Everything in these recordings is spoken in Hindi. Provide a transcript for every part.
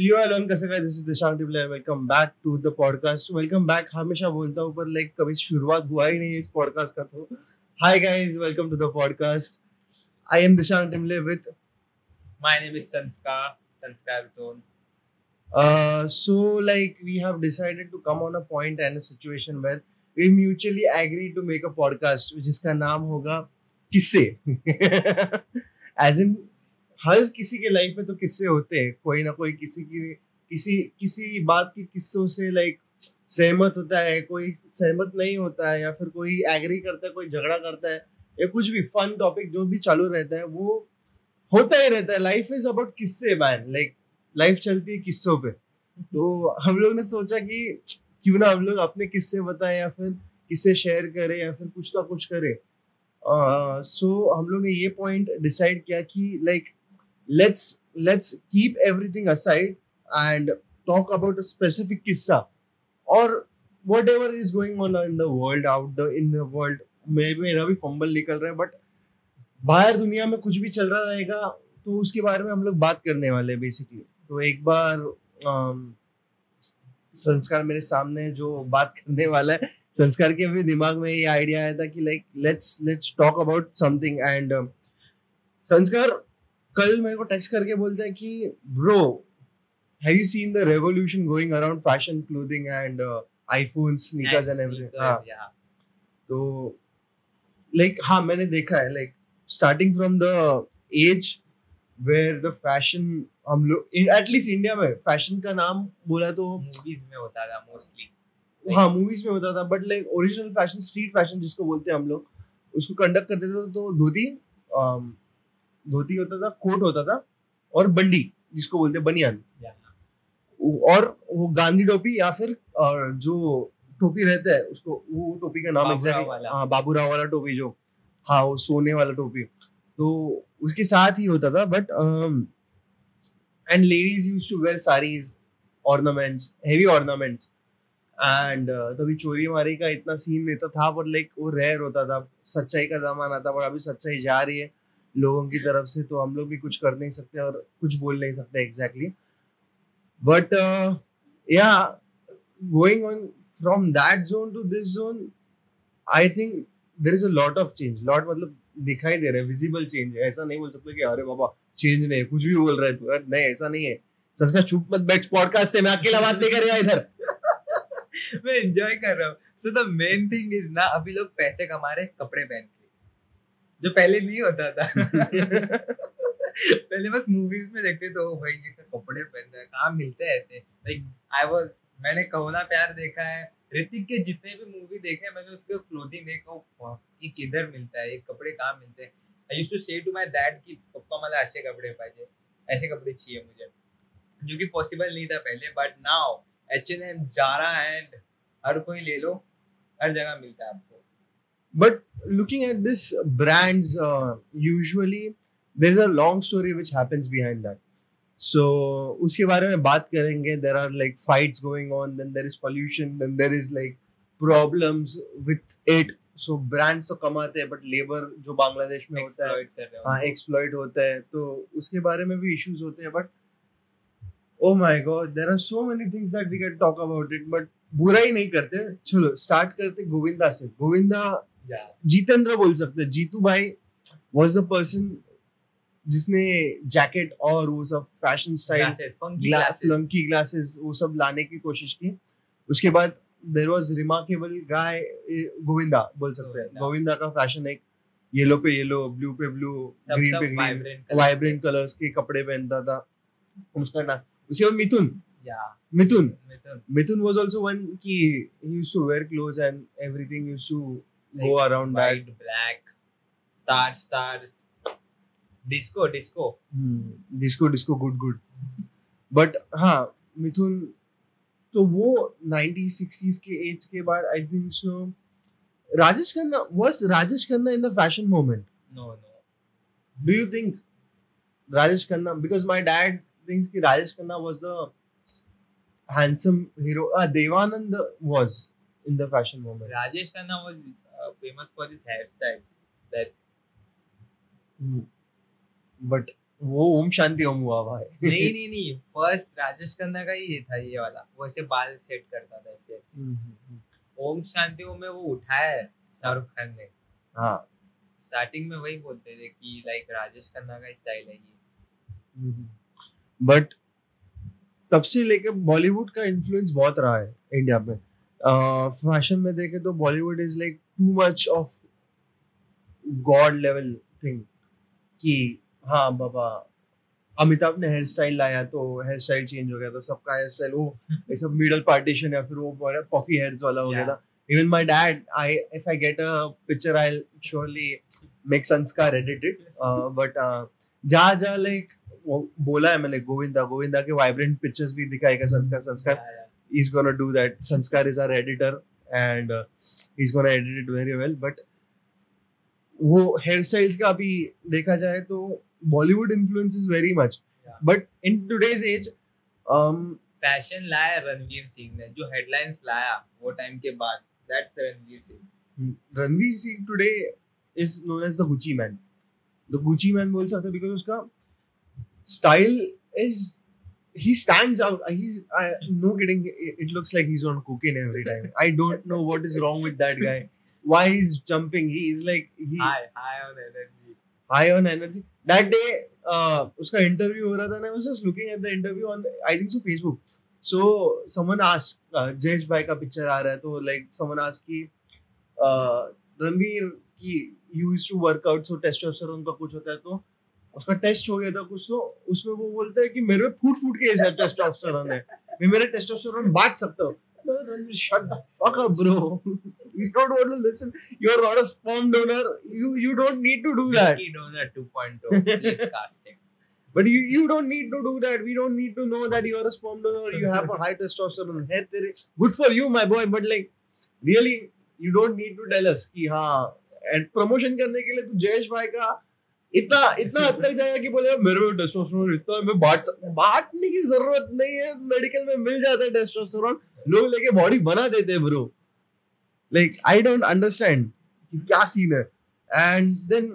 सो यू एलोन कैसे this is welcome back to the podcast welcome back हमेशा बोलता हूँ पर लाइक कभी शुरुआत हुआ ही नहीं इस पॉडकास्ट का तो। Hi guys welcome to the podcast I am Dishank Tible with My name is Sanskar, Sanskar Zone. Uh, so like we have decided to come on a point and a situation where we mutually agree to make a podcast जिसका नाम होगा किस्से एज इन हर किसी के लाइफ में तो किस्से होते हैं कोई ना कोई किसी की किसी किसी बात की किस्सों से लाइक सहमत होता है कोई सहमत नहीं होता है या फिर कोई एग्री करता है कोई झगड़ा करता है या कुछ भी फन टॉपिक जो भी चालू रहता है वो होता ही रहता है। लाइफ इज़ अबाउट किस्से मैन लाइक लाइफ चलती है किस्सों पे। तो हम लोग ने सोचा कि क्यों ना हम लोग अपने किस्से बताएँ या फिर किस्से शेयर करें या फिर कुछ ना कुछ करें। सो uh, so, हम लोग ने ये पॉइंट डिसाइड किया कि like let's let's keep everything aside and talk about a specific किस्सा और whatever is going on in the world out the in the world मेरा भी फंबल निकल रहा है बट बाहर दुनिया में कुछ भी चल रहा रहेगा तो उसके बारे में हम लोग बात करने वाले हैं बेसिकली तो एक बार अम, संस्कार मेरे सामने जो बात करने वाला है संस्कार के भी दिमाग में ये आइडिया आया था कि like let's let's talk about something and Sanskar कल मेरे को टेक्स्ट करके बोलता है कि bro have you seen the revolution going around fashion clothing and iPhone sneakers and everything हाँ. तो लाइक like, हाँ मैंने देखा है like starting from the age where the fashion हम लोग एटलीस्ट इंडिया में फ़ैशन का नाम बोला तो मूवीज़ में होता था mostly. हाँ मूवीज़ में होता था but like original fashion street fashion जिसको बोलते हैं हम लोग उसको कंडक्ट करते थे तो धोती धोती होता था कोट होता था और बंडी जिसको बोलते हैं बनियान। और वो गांधी टोपी या फिर और जो टोपी रहता है उसको वो टोपी का नाम एग्जैक्ट। हाँ बाबूराव वाला टोपी जो हाँ वो सोने वाला टोपी। तो उसके साथ ही होता था but and ladies use to wear saris ornaments heavy ornaments and तभी चोरी मारी का इतना सीन नहीं तो था पर लाइक वो रेयर होता था। सच्चाई का जमाना था पर अभी सच्चाई जा रही है। लोगों की तरफ़ से तो हम लोग भी कुछ कर नहीं सकते और कुछ बोल नहीं सकते exactly but yeah going on from that zone to this zone I think there is a lot of change lot मतलब दिखाई दे रहा है विजिबल चेंज है। ऐसा नहीं बोल सकते कि अरे बाबा चेंज नहीं है, कुछ भी बोल रहे है तू। नहीं, ऐसा नहीं है। संस्कार चुप मत बैठ पॉडकास्ट है मैं अकेला बात नहीं करेगा इधर। मैं एंजॉय कर रहा हूँ। So the main thing is ना, अभी लोग पैसे कमा रहे कपड़े पहन के। जो पहले नहीं होता था। पहले बस मूवीज़ में देखते तो भाई ये कपड़े पहनते हैं? कहाँ मिलते हैं ऐसे? लाइक आई वाज मैंने कहो ना प्यार देखा है। ऋतिक के जितने भी मूवी देखे हैं, मैंने उसके क्लोथिंग देखा "Oh, ये किधर मिलता है? ये कपड़े कहाँ मिलते हैं? I used to say to my dad कि पप्पा मला ऐसे कपड़े पाहिजे ऐसे कपड़े चाहिए मुझे। जो कि पॉसिबल नहीं था पहले but now H and M Zara and हर कोई ले लो हर जगह मिलता है but looking at this brands uh, usually there's a long story which happens behind that so उसके बारे में बात करेंगे there are like fights going on then there is pollution then there is like problems with it so brands तो कमाते हैं but labor जो बांग्लादेश में होता है हो हाँ एक्सप्लॉइट होता है तो उसके बारे में भी इश्यूज़ होते हैं but oh my god there are so many things that we can talk about it but बुरा ही नहीं करते चलो स्टार्ट करते गोविंदा से गोविंदा. जितेंद्र बोल सकते हैं। जीतू भाई वाज द पर्सन जिसने जैकेट और वो सब फ़ैशन स्टाइल. फ्लंकी ग्लासेस वो सब लाने की कोशिश की। उसके बाद there was remarkable guy Govinda बोल सकते हैं। गोविंदा। का फ़ैशन एक येलो पे येलो ब्लू पे ब्लू ग्रीन पे ग्रीन वाइब्रेंट कलर्स के। कपड़े पहनता था। उसका नाम उसके बाद Mithun. Mithun. Mithun. was also one कि he used to wear clothes and everything used to go Like around that black, star, stars, disco, disco. Disco disco good good but हाँ मिथुन तो वो 90s 60s के एज के बाद I think so Rajesh Khanna was Rajesh Khanna in the fashion moment No, no. do you think Rajesh Khanna because my dad thinks कि Rajesh Khanna was the handsome hero uh, Devanand was in the fashion moment Rajesh Khanna was uh, famous for his hairstyles. That Hmm. but वो ओम शांति ओम हुआ भाई। नहीं नहीं नहीं फ़र्स्ट राजेश खन्ना का ही ये था ये वाला। वो ऐसे बाल सेट करता था ऐसे ऐसे। हम्म, हम्म, ओम शांति ओम में वो उठाया है शाहरुख खान ने। हाँ। स्टार्टिंग में वही बोलते थे कि लाइक राजेश खन्ना का स्टाइल है ये। बट तब से लेके बॉलीवुड का इन्फ्लुएंस बहुत रहा है इंडिया में। फ़ैशन में देखे तो Bollywood is like too much of god level thing कि हाँ बाबा अमिताभ ने हेयर स्टाइल लाया तो हेयर स्टाइल चेंज हो गया था सबका हेयर स्टाइल वो ऐसा मिडल पार्टीशन या फिर वो पफी हेयर्स वाला हो गया. था even my dad I if I get a picture I surely make Sanskar edit it but जहाँ जहाँ लाइक वो बोला है मैंने गोविंदा गोविंदा के वाइब्रेंट पिक्चर्स भी दिखाएगा संस्कार संस्कार Yeah, yeah. he's gonna do that. Sanskar is uh, he's gonna edit it very well. But वो हेयर स्टाइल्स का अभी देखा जाए तो Bollywood influence is very much but in today's age fashion लाया रणवीर सिंह ने जो हेडलाइंस लाया वो टाइम के बाद that's Ranveer Singh Ranveer Singh today is known as the Gucci man the Gucci man बोल सकते बिकॉज़ उसका style is he stands out he's I, no kidding it looks like he's on cocaine every time i don't know what is wrong with that guy why he's jumping he is like he high high on energy high on energy. That day, uh, उसका interview हो रहा था ना, I was just looking at the interview on, I think so Facebook. So someone asked, uh, Jayesh भाई का picture आ रहा है तो like someone asked कि uh, रणवीर की you used to work out so testosterone का कुछ होता है तो उसका टेस्ट हो गया था कुछ तो उसमें वो बोलता है कि मेरे में फूट फूट के टेस्टोस्टेरोन है। मैं मेरे टेस्टोस्टेरोन बांट सकता हूँ। Shut the fuck up bro you don't want to listen you are not a sperm donor you you don't need to do that you donor 2.0 please cast it but you you don't need to do that we don't need to know that you are a sperm donor you have a high testosterone है तेरे good for you my boy but like really you don't need to tell us कि हाँ एंड प्रमोशन करने के लिए तू जयेश भाई का इतना इतना हद तक जाएगा कि बोले मेरे में टेस्टोस्टेरोन इतना है, मैं बांट बांटने की ज़रूरत नहीं है। मेडिकल में मिल जाता है टेस्टोस्टेरोन लोग लेके बॉडी बना देते हैं bro like I don't understand कि क्या सीन है। एंड देन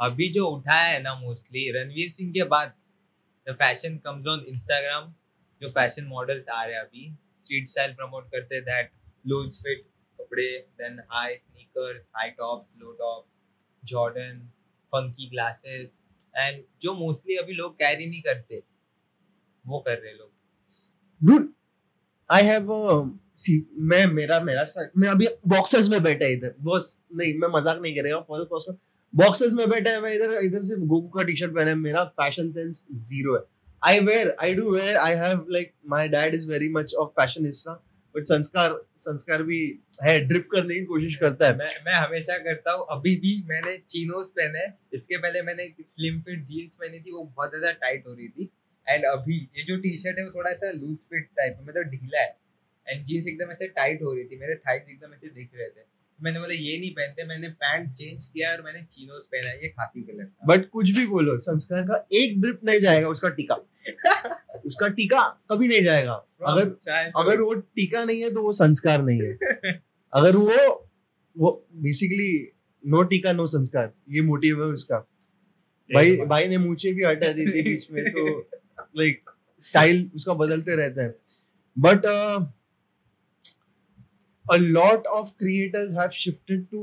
अभी जो उठाया है ना मोस्टली रणवीर सिंह के बाद the fashion comes on Instagram जो फ़ैशन मॉडल्स आ रहे हैं अभी स्ट्रीट स्टाइल प्रमोट करते दैट लूज फिट कपड़े then high sneakers high tops low tops Jordan funky glasses and जो मोस्टली अभी लोग कैरी नहीं करते, वो कर रहे लोग। Dude आई हैव सी मैं, मेरा मेरा start- मैं अभी बॉक्सेस में बैठा इधर। बॉस, नहीं, मैं मज़ाक नहीं करेगा फॉर द बॉक्सेस में बैठा है, मैं इधर इधर से गोकू का टी शर्ट पहना है, मेरा फ़ैशन सेंस ज़ीरो है। I wear I do wear I have like my dad is very much of fashionista but Sanskar Sanskar भी है ड्रिप करने की कोशिश करता है। मैं मैं हमेशा करता हूँ। अभी भी मैंने चीनोस पहने, इसके पहले मैंने स्लिम फिट जीन्स पहनी थी, वो बहुत ज़्यादा टाइट हो रही थी। एंड अभी ये जो टी शर्ट है, वो थोड़ा सा लूज फिट टाइप है मतलब ढीला है। एंड जीन्स एकदम ऐसे टाइट हो रही थी, मेरे थाइस एकदम ऐसे दिख रहे थे। मैंने बोला ये नहीं पहनते मैंने पैंट चेंज किया और मैंने चीनोस पहना ये खाकी कलर का। बट कुछ भी बोलो संस्कार का एक ड्रिप नहीं जाएगा उसका टीका। उसका टीका कभी नहीं जाएगा। अगर अगर वो टीका नहीं है तो वो संस्कार नहीं है। अगर वो वो बेसिकली नो टीका नो संस्कार। ये मोटिव है उसका। भाई भाई ने मूछे भी हटा दी थी बीच में तो लाइक स्टाइल उसका बदलते रहता है। But a lot of creators have shifted to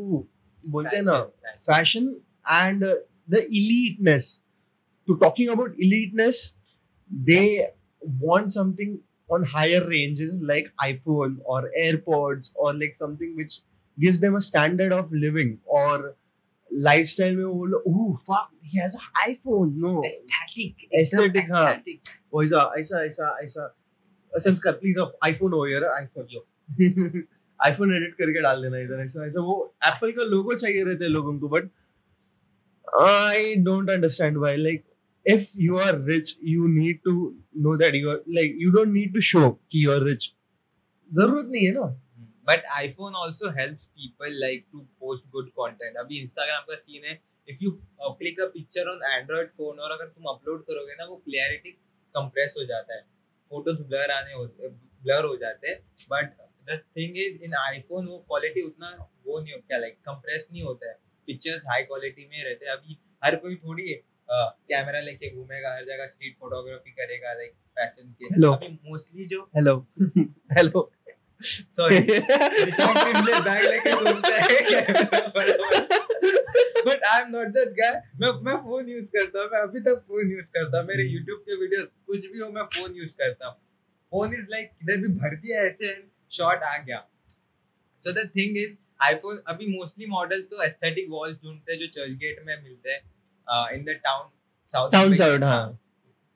बोलते हैं ना Fashion, fashion. fashion and uh, the eliteness to talking about eliteness they want something on higher ranges like iphone or airpods or like something which gives them a standard of living or lifestyle में वो लोग oh fuck he has an iphone no Aesthetic, Aesthetic, एकदम हाँ. aesthetic. वो ऐसा ऐसा ऐसा ऐसा संस्कार प्लीज आईफोन हो यार आईफोन यो. आईफोन एडिट करके डाल देना इधर ऐसा ऐसा वो एप्पल का लोगो चाहिए रहते हैं लोगों को but I don't understand why like if you are rich you need to know that you are like you don't need to show कि you are rich ज़रूरत नहीं है ना But iPhone also helps people like to post good content. अभी Instagram का सीन है if you uh, click a picture on Android phone और अगर तुम अपलोड करोगे ना वो क्लियरिटी कंप्रेस हो जाता है फ़ोटोज़ ब्लर आने होते ब्लर हो जाते हैं but the thing is in iPhone वो क्वालिटी उतना वो नहीं क्या लाइक कंप्रेस नहीं होता है। पिक्चर्स हाई क्वालिटी में रहते हैं। अभी हर कोई थोड़ी कैमरा लेके घूमेगा हर जगह स्ट्रीट फोटोग्राफी करेगा लाइक फ़ैशन के। Hello. अभी मोस्टली जो हेलो हेलो सॉरी बैग लेके घूमता है। But I am not that guy मैं मैं फ़ोन यूज़ करता हूँ। मैं अभी तक फ़ोन यूज़ करता हूँ। मेरे यूट्यूब के वीडियोस कुछ भी हो मैं फ़ोन यूज़ करता हूँ। फ़ोन इज़ लाइक इधर भी भर दिया ऐसे। शॉट आ गया। So the thing is iPhone अभी मोस्टली मॉडल्स तो एस्थेटिक वॉल्स ढूंढते हैं जो चर्च गेट में मिलते हैं in the town south town south हाँ।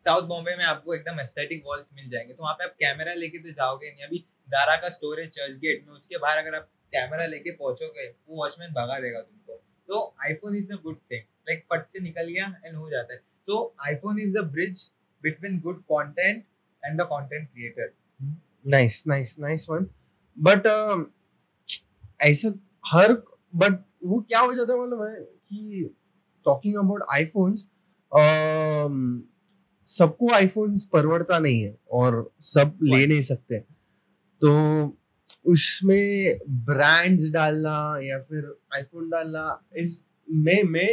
साउथ बॉम्बे में आपको एकदम एस्थेटिक वॉल्स मिल जाएँगे। तो वहाँ पे आप कैमरा लेके तो जाओगे नहीं। अभी दारा का स्टोर है चर्च गेट में। उसके बाहर अगर आप कैमरा लेके पहुंचोगे वो वॉचमैन भगा देगा तुमको। तो iPhone is the good thing like फट से निकल गया एंड हो जाता है। So iPhone is the bridge between good content and the content creator nice nice nice one but ऐसा हर बट वो क्या हो जाता है मतलब है कि टॉकिंग अबाउट आईफोन्स सबको आईफोन्स परवड़ता नहीं है और सब ले नहीं सकते। तो उसमें ब्रांड्स डालना या फिर आईफोन डालना इस मैं मैं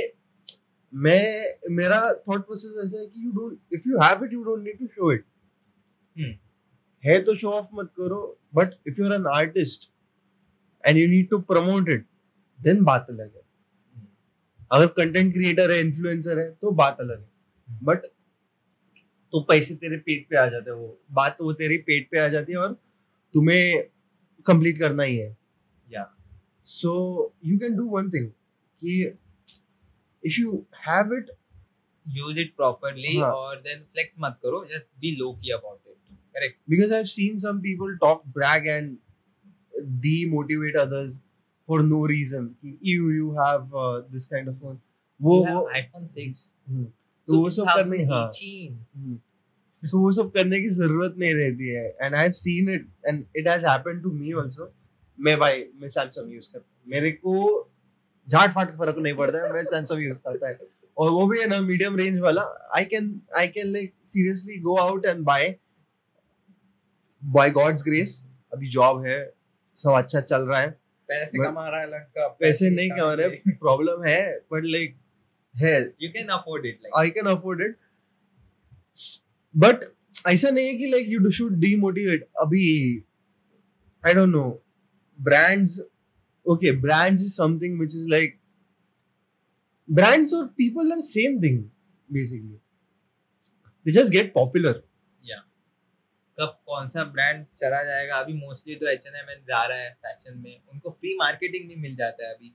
मैं मेरा थॉट प्रोसेस ऐसा है कि you don't if you have it you don't need to show it. है तो शो ऑफ़ मत करो but if you are an artist and you need to promote it then बात अलग है। अगर कंटेंट क्रिएटर है इन्फ्लुएंसर है तो बात अलग है। बट तो पैसे तेरे पेट पे आ जाते हैं वो बात वो तेरी पेट पे आ जाती है और तुम्हें कंप्लीट करना ही है। Yeah so you can do one thing कि if you have it use it properly. और देन फ्लेक्स मत करो just be low key about it correct because I've seen some people talk, brag, and demotivate others for no reason. You you have uh, this kind of phone. वो वो 6 हम्म, तो वो सब करने हाँ। 2018 हम्म, so वो सब करने की ज़रूरत नहीं रहती है। I have seen it and it has happened to me also मैं भाई मैं सैमसंग यूज़ करता हूँ। मेरे को झाट फाट फ़र्क नहीं पड़ता है। मैं सैमसंग यूज़ करता है। और वो भी है ना मीडियम रेंज वाला। I can I can like seriously go out and buy by god's grace अभी जॉब है सब अच्छा चल रहा है। पैसे कमा रहा है लड़का पैसे नहीं कमा रहे प्रॉब्लम है। बट लाइक है। You can afford it like I can afford it but ऐसा नहीं है कि लाइक यू शुड डीमोटिवेट अभी I don't know brands okay brands is something which is like brands or people are same thing basically. They just get popular. कब कौन सा ब्रांड चला जाएगा? अभी मोस्टली तो एच एन एम एन जा रहा है फ़ैशन में। उनको फ्री मार्केटिंग भी मिल जाता है अभी।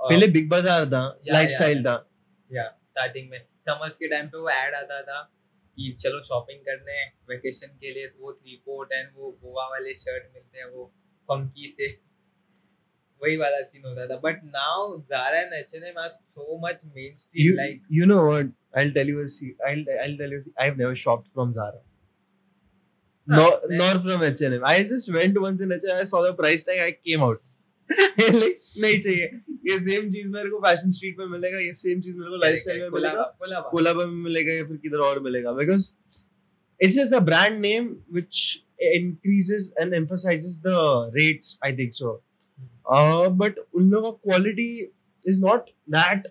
पहले बिग बाज़ार था या, लाइफस्टाइल था। या स्टार्टिंग में। समर्स के टाइम पे वो ऐड आता था कि चलो शॉपिंग करने वेकेशन के लिए तो वो थ्री फोर्ट एंड वो गोवा वाले शर्ट मिलते हैं वो फंकी से। वही वाला सीन होता था। But now Zara and H&M are so much mainstream you, like you know what? I'll tell you a see i'll i'll tell you a se- i've never shopped from zara. no, not from H&M. I just went once in H&M. I saw the price tag. I came out. like, नहीं चाहिए ये सेम चीज़ मेरे को फ़ैशन स्ट्रीट में मिलेगा ये सेम चीज़ मेरे को लाइफस्टाइल में मिलेगा कोलाबा में मिलेगा या फिर किधर और मिलेगा because it's just the brand name which increases and emphasises the rates I think so but उन लोगों का quality is not that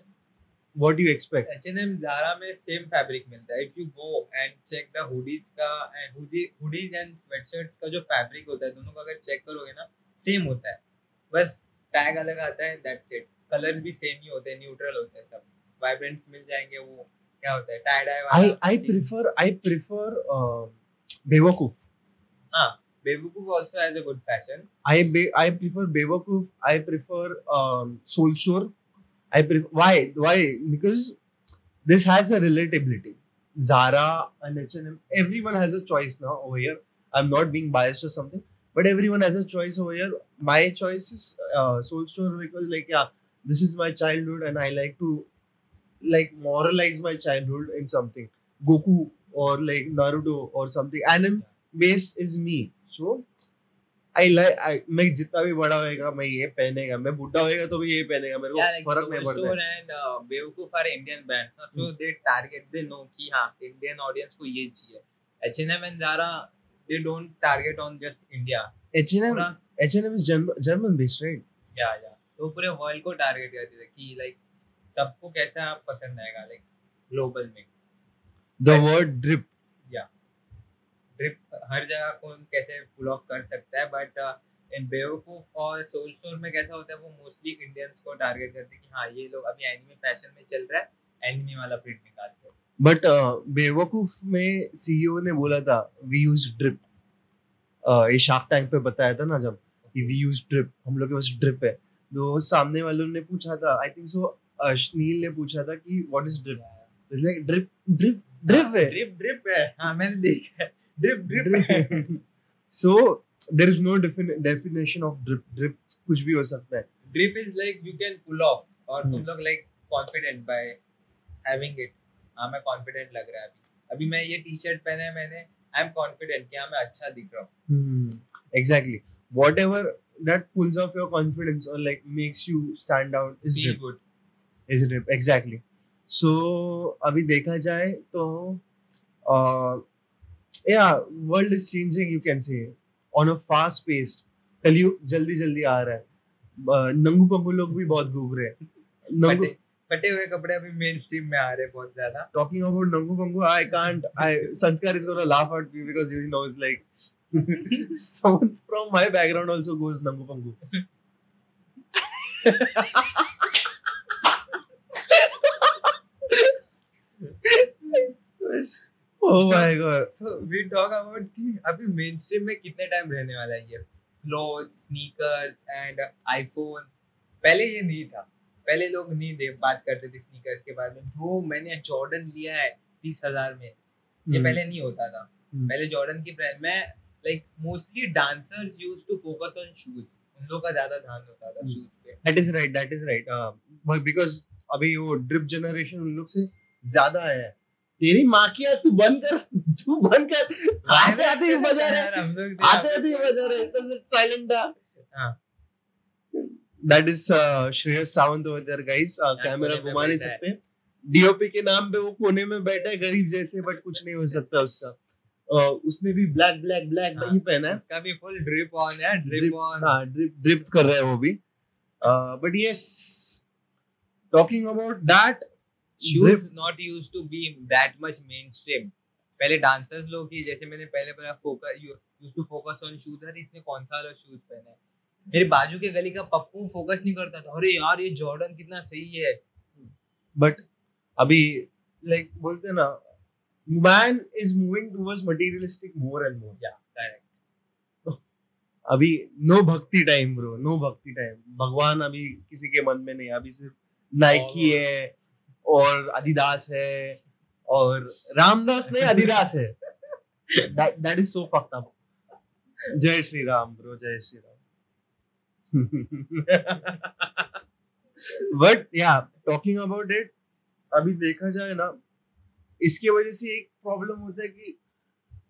what you expect H&M Zara में सेम फैब्रिक मिलता है if you go and check the hoodies का एंड हुडीज एंड स्वेटशर्ट्स का जो फैब्रिक होता है दोनों का अगर चेक करोगे ना सेम होता है बस टैग अलग आता है दैट्स इट कलर्स भी सेम ही होते हैं न्यूट्रल होते हैं सब वाइब्रेंट्स मिल जाएँगे वो क्या होता है tie dye I prefer I prefer uh, Bewakuf. हाँ Bewakoof also has a good fashion I be, I prefer Bewakuf. I prefer um, Soul Store. I prefer why why because this has a relatability. Zara and H&M, everyone has a choice now over here. I'm not being biased or something, but everyone has a choice over here. My choice is uh, Soul Store because like yeah, this is my childhood and I like to like moralize my childhood in something. Goku or like Naruto or something. Anime based is me. So Like I मैं जितना भी बड़ा होएगा मैं ये पहनेगा मैं बुढ़ा होएगा तो भी ये पहनेगा मेरे को Yeah, like फ़र्क नहीं पड़ता uh, Bewakoof are Indian brands, na? so they target, they know कि हाँ Indian audience को ये चाहिए. H&M and Zara, they don't target on just India. H&M पूरा H&M is German, German based right या या तो पूरे वर्ल्ड को टारगेट करते थे कि लाइक सबको कैसा पसंद आएगा लाइक ग्लोबल में द वर्ड ड्रिप ड्रिप हर जगह कौन कैसे पुल ऑफ़ कर सकता है बट इन बेवकूफ़ और सोल स्टोर में कैसा होता है वो मोस्टली इंडियंस को टारगेट करते हैं कि हाँ ये लोग अभी एनिमे फ़ैशन में चल रहा है एनिमे वाला प्रिंट निकालते हैं बट बेवकूफ़ में सीईओ ने बोला था वी यूज़ ड्रिप ये शार्क टैंक पे बताया था ना जब कि वी यूज़ ड्रिप हम लोग के पास ड्रिप है। तो सामने वालों ने पूछा था आई थिंक सो अश्नील ने पूछा था कि what is drip it's like drip drip drip है ड्रिप ड्रिप है। हाँ मैंने देखा है। ड्रिप ड्रिप है so there is no defin- definition of drip drip कुछ भी हो सकता है drip is like you can pull off और तुम हम्म। लोग like confident by having it हाँ मैं कॉन्फिडेंट लग रहा है अभी अभी मैं ये टी शर्ट पहना है मैंने आई एम कॉन्फिडेंट कि हाँ मैं अच्छा दिख रहा हूँ hmm. exactly whatever that pulls off your confidence or like makes you stand out is feel drip good is drip exactly so अभी देखा जाए तो uh, yeah world is changing you can say on a fast paced कलयुग जल्दी जल्दी आ रहा है uh, नंगू पंगू लोग भी बहुत घूम रहे हैं नंगू फटे हुए कपड़े अभी मेन स्ट्रीम में आ रहे हैं बहुत ज़्यादा talking about Nangu Pangu, I can't. I Sanskar is gonna laugh at me because he knows like someone from my background also goes Nangu Pangu. Oh my god. कि अभी में कितने टाइम रहने वाला है ये क्लोथ्स स्नीकर्स एंड आईफोन पहले ये नहीं था पहले लोग नहीं दे बात करते थे स्नीकर्स के बारे में ब्रो मैंने जॉर्डन लिया है तीस हज़ार में ये Hmm. पहले नहीं होता था Hmm. पहले जॉर्डन की ब्रांड में like mostly dancers use to focus on shoes उन लोग का ज़्यादा ध्यान होता था. शूज़ पे That is right. That is right. Uh, but because अभी वो ड्रिप जनरेशन उन लोग से ज़्यादा है तेरी माँ की यार तू बंद कर तू बंद कर। आते आते ही बजा रहे। आते आते ही बजा रहे तो साइलेंट था। हाँ। That is Shreyas Sawant over there guys camera घुमा नहीं सकते। डीओपी के नाम पे वो कोने में बैठा है गरीब जैसे बट कुछ नहीं हो सकता उसका। Uh, उसने भी ब्लैक ब्लैक ब्लैक हाँ, नहीं पहना है। उसका भी फुल ड्रिप ऑन है ड्रिप ऑन हाँ ड्रिप ड्रिप कर रहा है वो भी। But yes talking about that shoes not used to be that much mainstream. पहले डांसर्स लोग ही जैसे मैंने पहले पहले focus use to focus on shoes अरे इसने कौन सा वाला शूज़ पहना है? मेरे बाजू के गली का पप्पू फोकस नहीं करता था। अरे यार ये जॉर्डन कितना सही है। बट अभी लाइक बोलते हैं ना man is moving towards materialistic more and more yeah correct अभी no bhakti time bro no bhakti time भगवान अभी किसी के मन में नहीं अभी सिर्फ़ नाइकी है और adidas है और रामदास नहीं adidas है. That that is so fucked up. जय श्री राम ब्रो जय Shri Ram but yeah talking about it अभी देखा जाए ना इसकी वजह से एक प्रॉब्लम होता है कि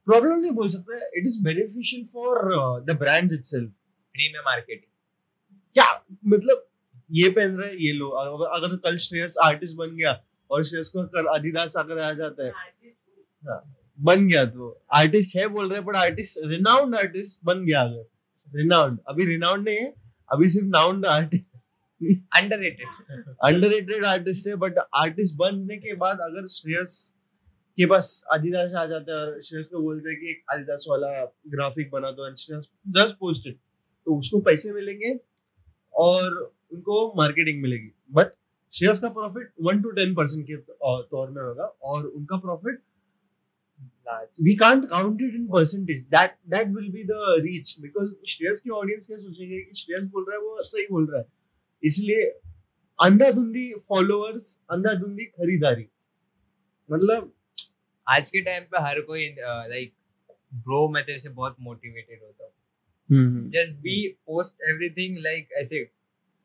प्रॉब्लम नहीं बोल सकते it is beneficial for the brand itself free में मार्केटिंग क्या मतलब ये पहन रहे ये लो। अगर अगर कल श्रेयस आर्टिस्ट बन गया और श्रेयस को कल अधिदास अगर आ जाता है। बन गया तो। आर्टिस्ट है बोल रहे पर आर्टिस्ट रिनाउंड आर्टिस्ट बन गया अगर। रिनाउंड अभी रिनाउंड नहीं है अभी सिर्फ़ known artist underrated underrated artist है बट आर्टिस्ट बनने के बाद अगर श्रेयस के पास आदिदास आ जाता है और श्रेयस को बोलते हैं कि एक आदिदास वाला ग्राफिक बना दो एंड श्रेयस जस्ट पोस्टेड तो उसको पैसे मिलेंगे और उनको मार्केटिंग मिलेगी। बट शेयर्स का profit one two ten percent के तौर में होगा और उनका profit we can't count it in percentage that that will be the reach because Shreyas की ऑडियंस क्या सोचेगी कि श्रेयस बोल रहा है वो सही बोल रहा है। इसलिए अंधाधुंधी फॉलोअर्स अंधाधुंधी खरीदारी। मतलब आज के टाइम पे हर कोई लाइक ब्रो मैं तेरे से बहुत मोटिवेटेड होता हूँ। Just be post everything like ऐसे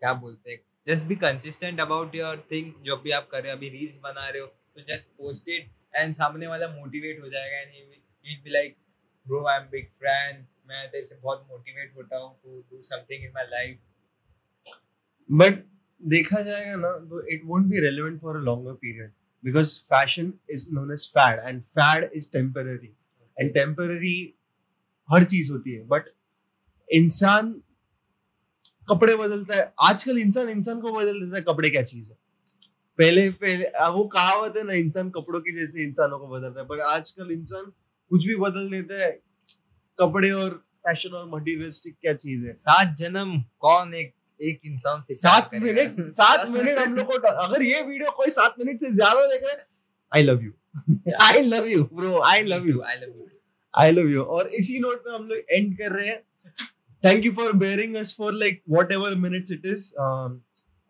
क्या बोलते हैं? Just be consistent about your thing जो भी आप कर रहे हो, अभी रील्स बना रहे हो तो जस्ट पोस्ट इट एंड सामने वाला मोटिवेट हो जाएगा and he be like bro I am big fan मैं तेरे से बहुत मोटिवेट होता हूँ to do something in my life but देखा जाएगा ना तो it won't be relevant for a longer period because fashion is known as fad and fad is temporary and temporary हर चीज़ होती है बट इंसान कपड़े बदलता है। आजकल इंसान इंसान को बदल देता है कपड़े क्या चीज़ है। पहले पहले वो कहावत है ना इंसान कपड़ों की जैसे इंसानों को बदल रहा है पर आजकल इंसान कुछ भी बदल देता है कपड़े और फ़ैशन और मटेरियलिस्टिक क्या चीज़ है। सात जन्म कौन एक एक इंसान से सात मिनट सात मिनट हम लोग को अगर ये वीडियो कोई सात मिनट से ज़्यादा देख रहा I love you I love you bro I love you I love you I love you और इसी नोट पे हम लोग एंड कर रहे हैं। Thank you for bearing us for like whatever minutes it is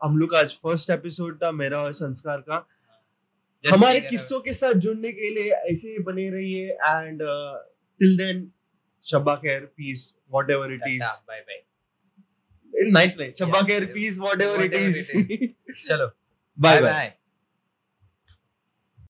हम लोग आज फ़र्स्ट एपिसोड था मेरा और संस्कार का। हमारे किस्सों के साथ जुड़ने के लिए ऐसे ही बने रहिए एंड टिल देन शब्बा खैर peace whatever it is bye bye. Nice nice शब्बा. खैर peace whatever it is चलो बाय बाय bye.